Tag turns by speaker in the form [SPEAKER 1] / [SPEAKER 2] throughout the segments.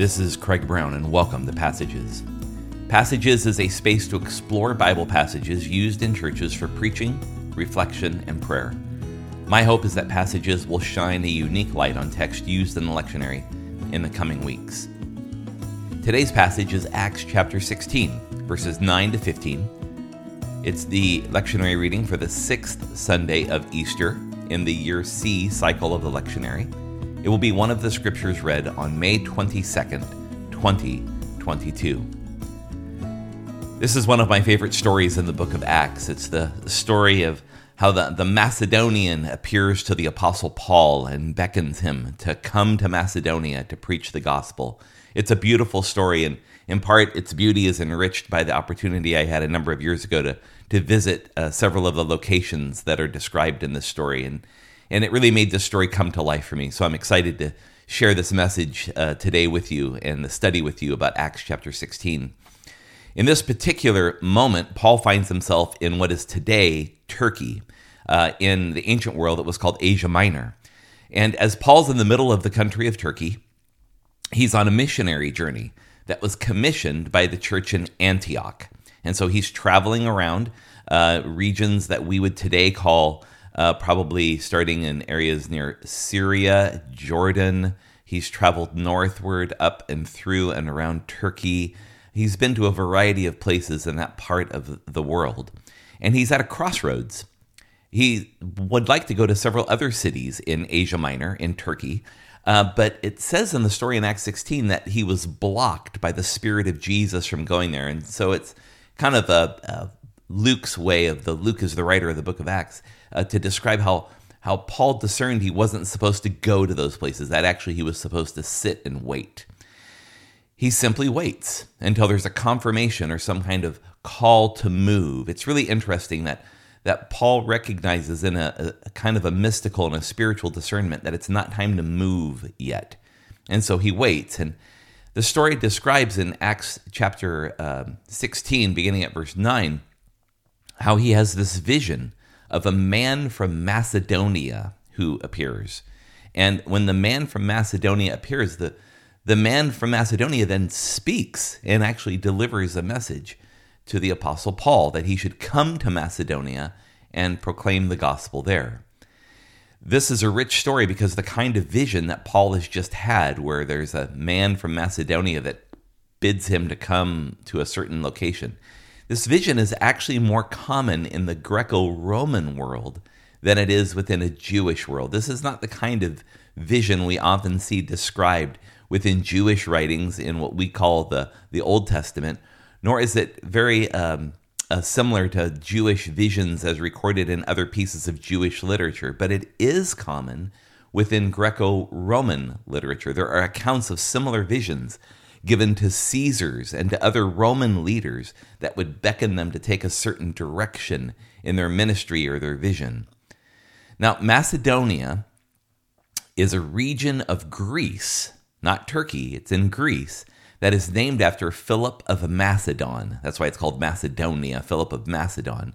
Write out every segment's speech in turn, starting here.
[SPEAKER 1] This is Craig Brown, and welcome to Passages. Passages is a space to explore Bible passages used in churches for preaching, reflection, and prayer. My hope is that Passages will shine a unique light on text used in the lectionary in the coming weeks. Today's passage is Acts chapter 16, verses 9 to 15. It's the lectionary reading for the sixth Sunday of Easter in the year C cycle of the lectionary. It will be one of the scriptures read on May 22nd, 2022. This is one of my favorite stories in the book of Acts. It's the story of how the, the Macedonian appears to the Apostle Paul and beckons him to come to Macedonia to preach the gospel. It's a beautiful story, and in part, its beauty is enriched by the opportunity I had a number of years ago to, to visit uh, several of the locations that are described in this story. And and it really made this story come to life for me. So I'm excited to share this message uh, today with you and the study with you about Acts chapter 16. In this particular moment, Paul finds himself in what is today Turkey. Uh, in the ancient world, it was called Asia Minor. And as Paul's in the middle of the country of Turkey, he's on a missionary journey that was commissioned by the church in Antioch. And so he's traveling around uh, regions that we would today call uh, probably starting in areas near Syria, Jordan. He's traveled northward up and through and around Turkey. He's been to a variety of places in that part of the world. And he's at a crossroads. He would like to go to several other cities in Asia Minor, in Turkey, uh, but it says in the story in Acts 16 that he was blocked by the Spirit of Jesus from going there. And so it's kind of a, a Luke's way of the Luke is the writer of the book of Acts uh, to describe how how Paul discerned he wasn't supposed to go to those places that actually he was supposed to sit and wait. He simply waits until there's a confirmation or some kind of call to move. It's really interesting that that Paul recognizes in a, a kind of a mystical and a spiritual discernment that it's not time to move yet. And so he waits and the story describes in Acts chapter uh, 16, beginning at verse 9, how he has this vision of a man from Macedonia who appears. And when the man from Macedonia appears, the, the man from Macedonia then speaks and actually delivers a message to the Apostle Paul that he should come to Macedonia and proclaim the gospel there. This is a rich story because the kind of vision that Paul has just had, where there's a man from Macedonia that bids him to come to a certain location, this vision is actually more common in the Greco Roman world than it is within a Jewish world. This is not the kind of vision we often see described within Jewish writings in what we call the, the Old Testament, nor is it very um, uh, similar to Jewish visions as recorded in other pieces of Jewish literature, but it is common within Greco Roman literature. There are accounts of similar visions given to Caesars and to other Roman leaders that would beckon them to take a certain direction in their ministry or their vision. Now, Macedonia is a region of Greece, not Turkey, it's in Greece, that is named after Philip of Macedon. That's why it's called Macedonia, Philip of Macedon.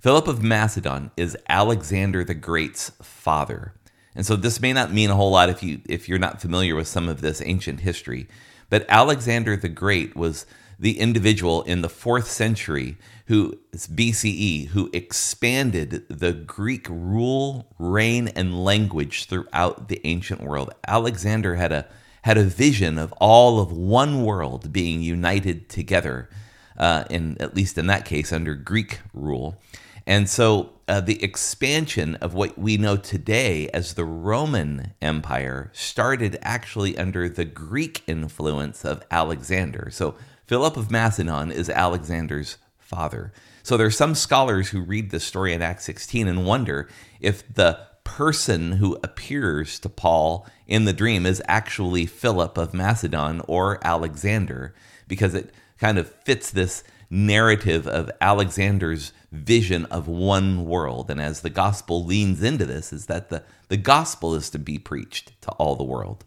[SPEAKER 1] Philip of Macedon is Alexander the Great's father. And so this may not mean a whole lot if you if you're not familiar with some of this ancient history, but Alexander the Great was the individual in the fourth century who BCE who expanded the Greek rule, reign, and language throughout the ancient world. Alexander had a had a vision of all of one world being united together, uh, in at least in that case under Greek rule. And so uh, the expansion of what we know today as the Roman Empire started actually under the Greek influence of Alexander. So Philip of Macedon is Alexander's father. So there are some scholars who read this story in Acts 16 and wonder if the person who appears to Paul in the dream is actually Philip of Macedon or Alexander, because it kind of fits this narrative of Alexander's vision of one world. And as the gospel leans into this, is that the, the gospel is to be preached to all the world.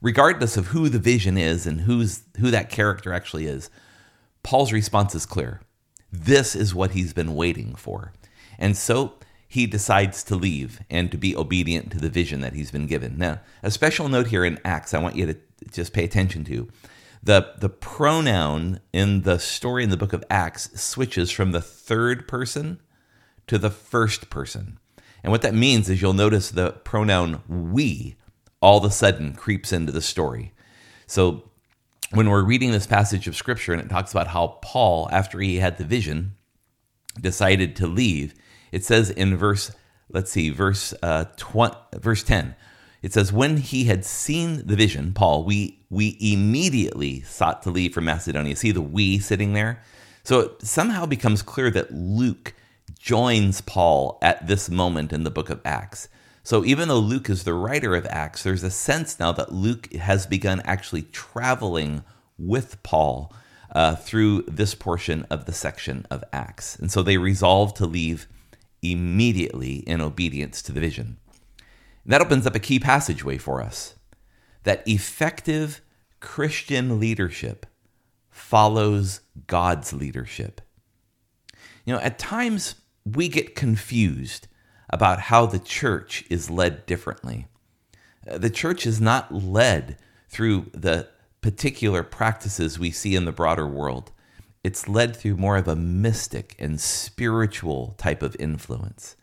[SPEAKER 1] Regardless of who the vision is and who's who that character actually is, Paul's response is clear. This is what he's been waiting for. And so he decides to leave and to be obedient to the vision that he's been given. Now, a special note here in Acts, I want you to just pay attention to. The, the pronoun in the story in the book of Acts switches from the third person to the first person. And what that means is you'll notice the pronoun we all of a sudden creeps into the story. So when we're reading this passage of scripture and it talks about how Paul, after he had the vision, decided to leave, it says in verse, let's see, verse uh, 20, verse 10, it says, When he had seen the vision, Paul, we, we immediately sought to leave from Macedonia. See the we sitting there? So it somehow becomes clear that Luke joins Paul at this moment in the book of Acts. So even though Luke is the writer of Acts, there's a sense now that Luke has begun actually traveling with Paul uh, through this portion of the section of Acts. And so they resolve to leave immediately in obedience to the vision. That opens up a key passageway for us that effective Christian leadership follows God's leadership. You know, at times we get confused about how the church is led differently. Uh, the church is not led through the particular practices we see in the broader world it's led through more of a mystic and spiritual type of influence.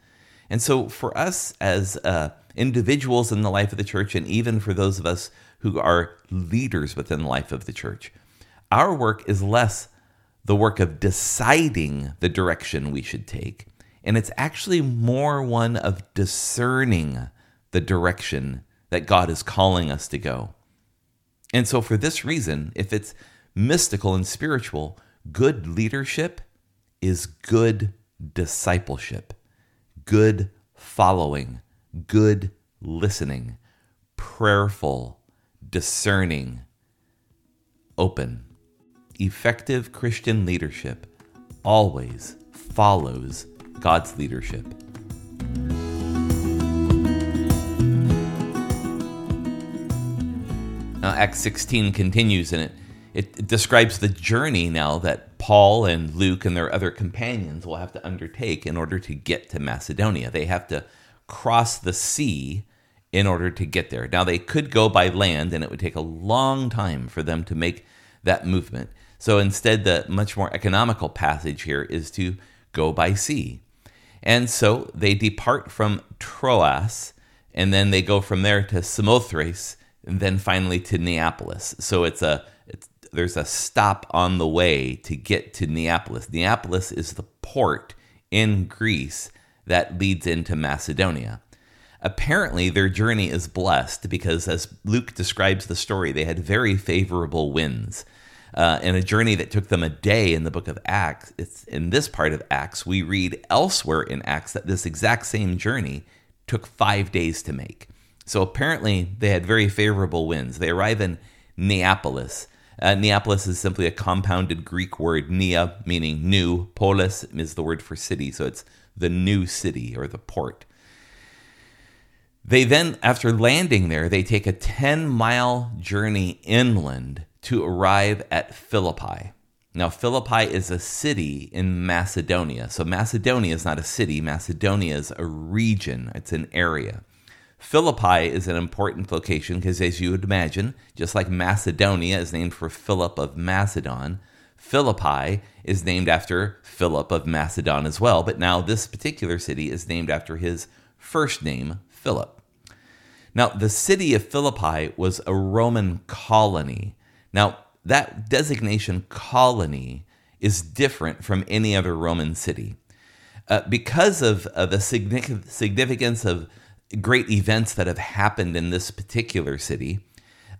[SPEAKER 1] And so, for us as uh, individuals in the life of the church, and even for those of us who are leaders within the life of the church, our work is less the work of deciding the direction we should take, and it's actually more one of discerning the direction that God is calling us to go. And so, for this reason, if it's mystical and spiritual, Good leadership is good discipleship, good following, good listening, prayerful, discerning, open. Effective Christian leadership always follows God's leadership. Now, Acts 16 continues and it it, describes the journey now that Paul and Luke and their other companions will have to undertake in order to get to Macedonia. They have to cross the sea in order to get there. Now, they could go by land, and it would take a long time for them to make that movement. So instead, the much more economical passage here is to go by sea. And so they depart from Troas, and then they go from there to Samothrace, and then finally to Neapolis. So it's a there's a stop on the way to get to Neapolis. Neapolis is the port in Greece that leads into Macedonia. Apparently, their journey is blessed because, as Luke describes the story, they had very favorable winds. Uh, in a journey that took them a day in the book of Acts, it's in this part of Acts, we read elsewhere in Acts that this exact same journey took five days to make. So apparently, they had very favorable winds. They arrive in Neapolis, uh, Neapolis is simply a compounded Greek word, nea, meaning new. Polis is the word for city, so it's the new city or the port. They then, after landing there, they take a 10 mile journey inland to arrive at Philippi. Now, Philippi is a city in Macedonia. So, Macedonia is not a city, Macedonia is a region, it's an area. Philippi is an important location because, as you would imagine, just like Macedonia is named for Philip of Macedon, Philippi is named after Philip of Macedon as well. But now this particular city is named after his first name, Philip. Now, the city of Philippi was a Roman colony. Now, that designation colony is different from any other Roman city. Uh, because of, of the significance of great events that have happened in this particular city,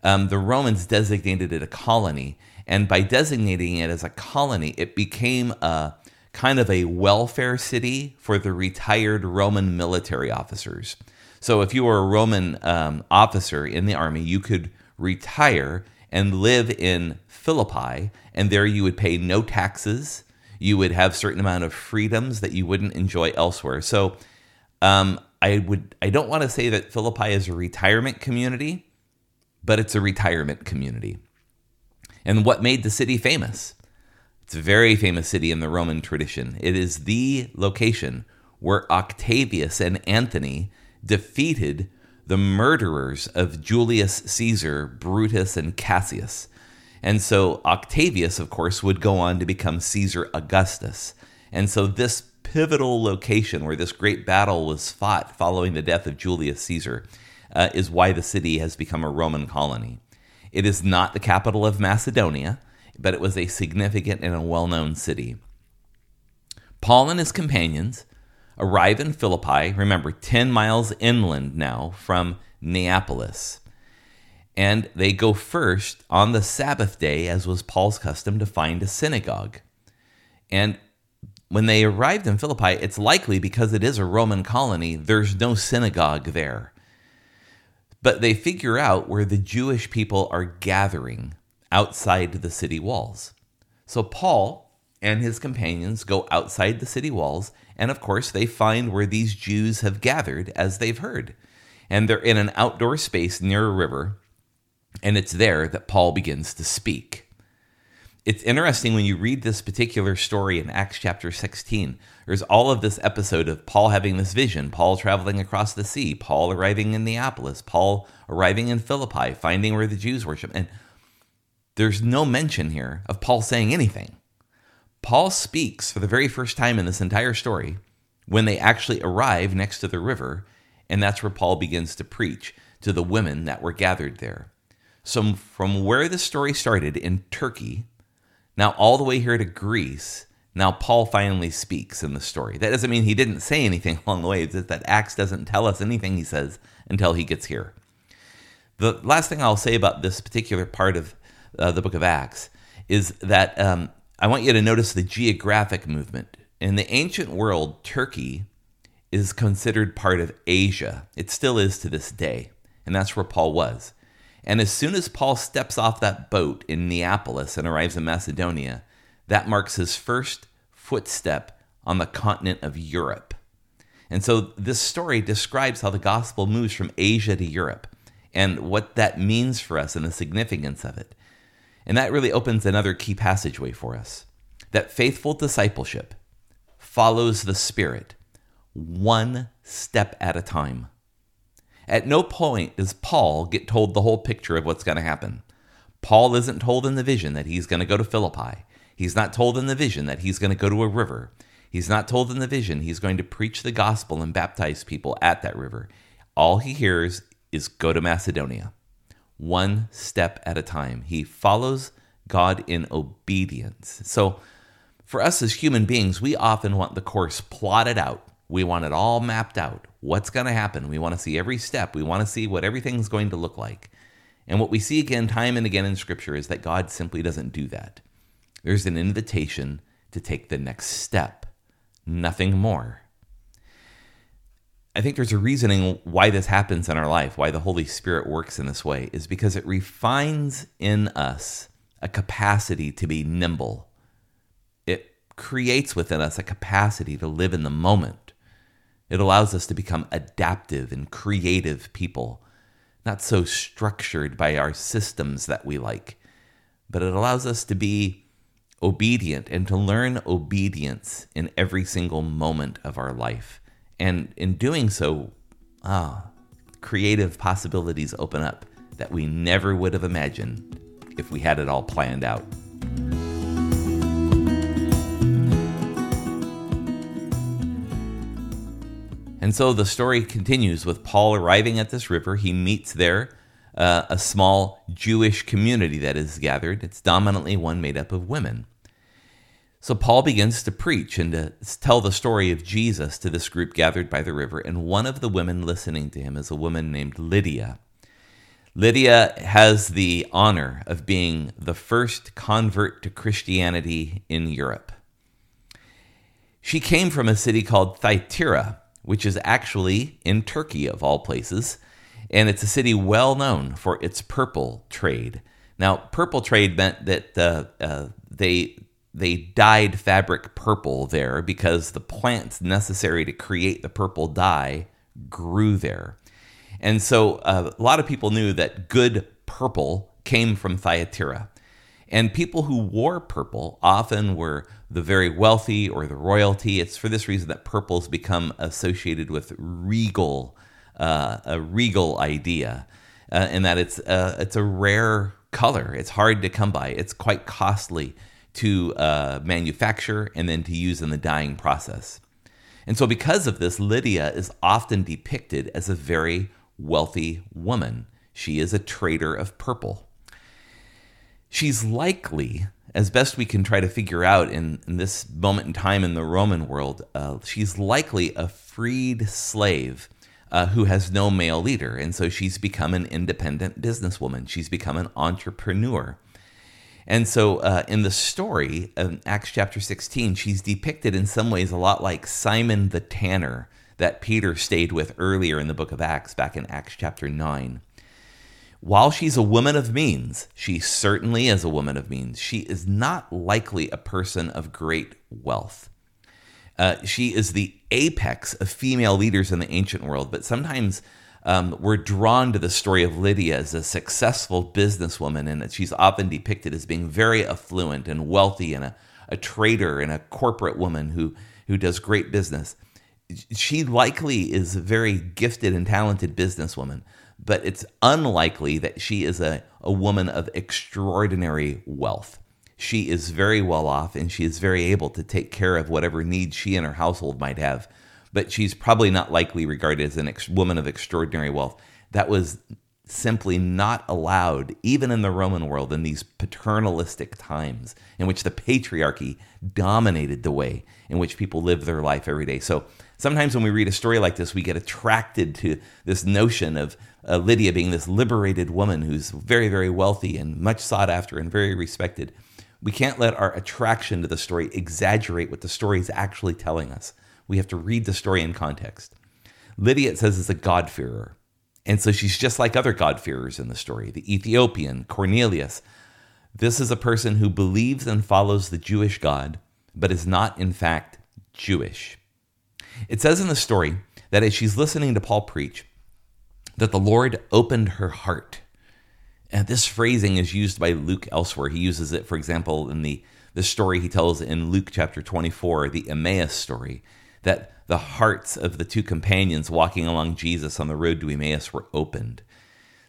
[SPEAKER 1] um, the Romans designated it a colony. And by designating it as a colony, it became a kind of a welfare city for the retired Roman military officers. So if you were a Roman um, officer in the army, you could retire and live in Philippi, and there you would pay no taxes. You would have certain amount of freedoms that you wouldn't enjoy elsewhere. So um, I would I don't want to say that Philippi is a retirement community, but it's a retirement community. And what made the city famous? It's a very famous city in the Roman tradition. It is the location where Octavius and Antony defeated the murderers of Julius Caesar, Brutus, and Cassius. And so Octavius, of course, would go on to become Caesar Augustus. And so this pivotal location where this great battle was fought following the death of Julius Caesar uh, is why the city has become a Roman colony. It is not the capital of Macedonia, but it was a significant and a well known city. Paul and his companions arrive in Philippi, remember, 10 miles inland now from Neapolis. And they go first on the Sabbath day, as was Paul's custom, to find a synagogue. And when they arrived in Philippi, it's likely because it is a Roman colony, there's no synagogue there. But they figure out where the Jewish people are gathering outside the city walls. So Paul and his companions go outside the city walls, and of course, they find where these Jews have gathered as they've heard. And they're in an outdoor space near a river, and it's there that Paul begins to speak it's interesting when you read this particular story in Acts chapter 16. There's all of this episode of Paul having this vision, Paul traveling across the sea, Paul arriving in Neapolis, Paul arriving in Philippi, finding where the Jews worship. And there's no mention here of Paul saying anything. Paul speaks for the very first time in this entire story when they actually arrive next to the river, and that's where Paul begins to preach to the women that were gathered there. So, from where the story started in Turkey, now, all the way here to Greece, now Paul finally speaks in the story. That doesn't mean he didn't say anything along the way. It's that Acts doesn't tell us anything he says until he gets here. The last thing I'll say about this particular part of uh, the book of Acts is that um, I want you to notice the geographic movement. In the ancient world, Turkey is considered part of Asia. It still is to this day. And that's where Paul was. And as soon as Paul steps off that boat in Neapolis and arrives in Macedonia, that marks his first footstep on the continent of Europe. And so this story describes how the gospel moves from Asia to Europe and what that means for us and the significance of it. And that really opens another key passageway for us that faithful discipleship follows the Spirit one step at a time. At no point does Paul get told the whole picture of what's going to happen. Paul isn't told in the vision that he's going to go to Philippi. He's not told in the vision that he's going to go to a river. He's not told in the vision he's going to preach the gospel and baptize people at that river. All he hears is go to Macedonia, one step at a time. He follows God in obedience. So, for us as human beings, we often want the course plotted out. We want it all mapped out what's going to happen. We want to see every step. We want to see what everything's going to look like. And what we see again, time and again in Scripture, is that God simply doesn't do that. There's an invitation to take the next step, nothing more. I think there's a reasoning why this happens in our life, why the Holy Spirit works in this way, is because it refines in us a capacity to be nimble. It creates within us a capacity to live in the moment it allows us to become adaptive and creative people, not so structured by our systems that we like, but it allows us to be obedient and to learn obedience in every single moment of our life. And in doing so, ah, creative possibilities open up that we never would have imagined if we had it all planned out. And so the story continues with Paul arriving at this river. He meets there uh, a small Jewish community that is gathered. It's dominantly one made up of women. So Paul begins to preach and to tell the story of Jesus to this group gathered by the river. And one of the women listening to him is a woman named Lydia. Lydia has the honor of being the first convert to Christianity in Europe. She came from a city called Thyatira, which is actually in Turkey, of all places. And it's a city well known for its purple trade. Now, purple trade meant that uh, uh, they they dyed fabric purple there because the plants necessary to create the purple dye grew there. And so uh, a lot of people knew that good purple came from Thyatira. And people who wore purple often were the very wealthy or the royalty. It's for this reason that purple's become associated with regal, uh, a regal idea, uh, in that it's uh, it's a rare color. It's hard to come by. It's quite costly to uh, manufacture and then to use in the dyeing process. And so, because of this, Lydia is often depicted as a very wealthy woman. She is a trader of purple. She's likely, as best we can try to figure out in, in this moment in time in the Roman world, uh, she's likely a freed slave uh, who has no male leader. And so she's become an independent businesswoman. She's become an entrepreneur. And so uh, in the story of Acts chapter 16, she's depicted in some ways a lot like Simon the Tanner that Peter stayed with earlier in the book of Acts, back in Acts chapter 9. While she's a woman of means, she certainly is a woman of means. She is not likely a person of great wealth. Uh, she is the apex of female leaders in the ancient world, but sometimes um, we're drawn to the story of Lydia as a successful businesswoman, and she's often depicted as being very affluent and wealthy and a, a trader and a corporate woman who, who does great business. She likely is a very gifted and talented businesswoman, but it's unlikely that she is a, a woman of extraordinary wealth she is very well off and she is very able to take care of whatever needs she and her household might have. But she's probably not likely regarded as a ex- woman of extraordinary wealth. That was simply not allowed, even in the Roman world, in these paternalistic times in which the patriarchy dominated the way in which people live their life every day. So sometimes when we read a story like this, we get attracted to this notion of uh, Lydia being this liberated woman who's very, very wealthy and much sought after and very respected. We can't let our attraction to the story exaggerate what the story is actually telling us. We have to read the story in context. Lydia, it says, is a God-fearer. And so she's just like other God-fearers in the story the Ethiopian, Cornelius. This is a person who believes and follows the Jewish God, but is not, in fact, Jewish. It says in the story that as she's listening to Paul preach, that the Lord opened her heart and this phrasing is used by Luke elsewhere. He uses it, for example, in the, the story he tells in Luke chapter 24, the Emmaus story, that the hearts of the two companions walking along Jesus on the road to Emmaus were opened.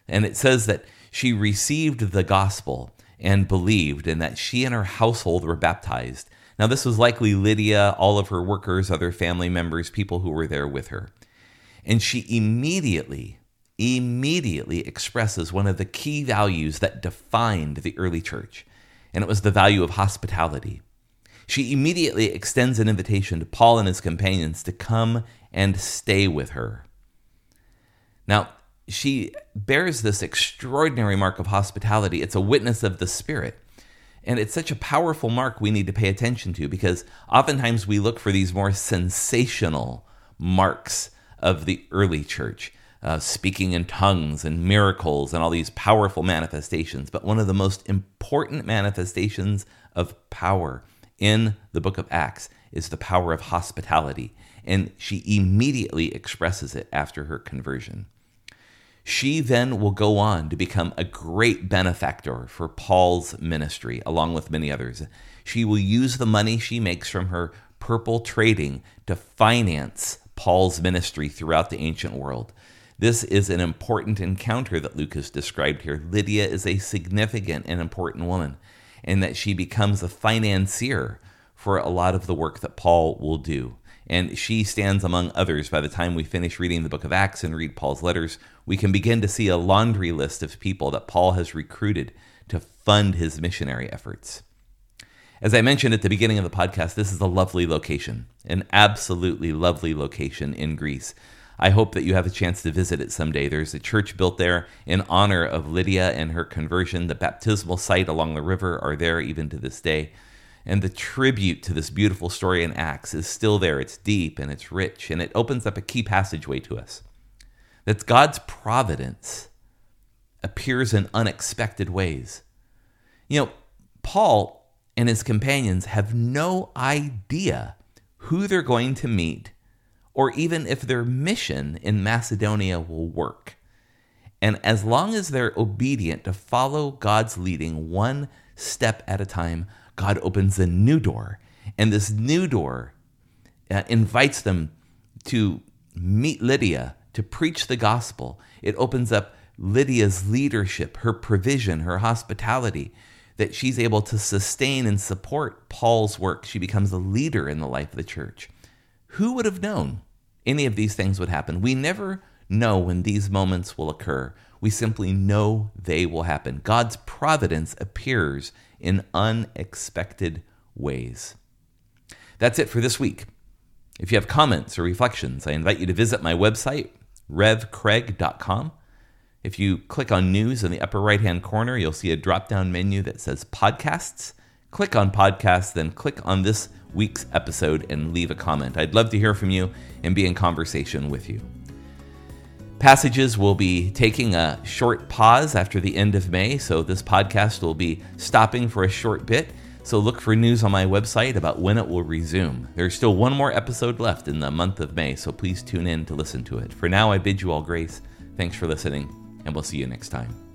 [SPEAKER 1] And it says that she received the gospel and believed, and that she and her household were baptized. Now, this was likely Lydia, all of her workers, other family members, people who were there with her. And she immediately immediately expresses one of the key values that defined the early church, and it was the value of hospitality. She immediately extends an invitation to Paul and his companions to come and stay with her. Now, she bears this extraordinary mark of hospitality. It's a witness of the Spirit. And it's such a powerful mark we need to pay attention to because oftentimes we look for these more sensational marks of the early church uh, speaking in tongues and miracles and all these powerful manifestations. But one of the most important manifestations of power in the book of Acts is the power of hospitality. And she immediately expresses it after her conversion. She then will go on to become a great benefactor for Paul's ministry, along with many others. She will use the money she makes from her purple trading to finance Paul's ministry throughout the ancient world. This is an important encounter that Luke has described here. Lydia is a significant and important woman, and that she becomes a financier for a lot of the work that Paul will do. And she stands among others. By the time we finish reading the book of Acts and read Paul's letters, we can begin to see a laundry list of people that Paul has recruited to fund his missionary efforts. As I mentioned at the beginning of the podcast, this is a lovely location, an absolutely lovely location in Greece. I hope that you have a chance to visit it someday. There's a church built there in honor of Lydia and her conversion. The baptismal site along the river are there even to this day. And the tribute to this beautiful story in Acts is still there. It's deep and it's rich, and it opens up a key passageway to us. That God's providence appears in unexpected ways. You know, Paul and his companions have no idea who they're going to meet or even if their mission in Macedonia will work. And as long as they're obedient to follow God's leading one step at a time, God opens a new door. And this new door uh, invites them to meet Lydia, to preach the gospel. It opens up Lydia's leadership, her provision, her hospitality, that she's able to sustain and support Paul's work. She becomes a leader in the life of the church. Who would have known any of these things would happen? We never know when these moments will occur. We simply know they will happen. God's providence appears in unexpected ways. That's it for this week. If you have comments or reflections, I invite you to visit my website, revcraig.com. If you click on news in the upper right hand corner, you'll see a drop down menu that says podcasts. Click on podcasts, then click on this week's episode and leave a comment. I'd love to hear from you and be in conversation with you. Passages will be taking a short pause after the end of May, so this podcast will be stopping for a short bit. So look for news on my website about when it will resume. There's still one more episode left in the month of May, so please tune in to listen to it. For now, I bid you all grace. Thanks for listening, and we'll see you next time.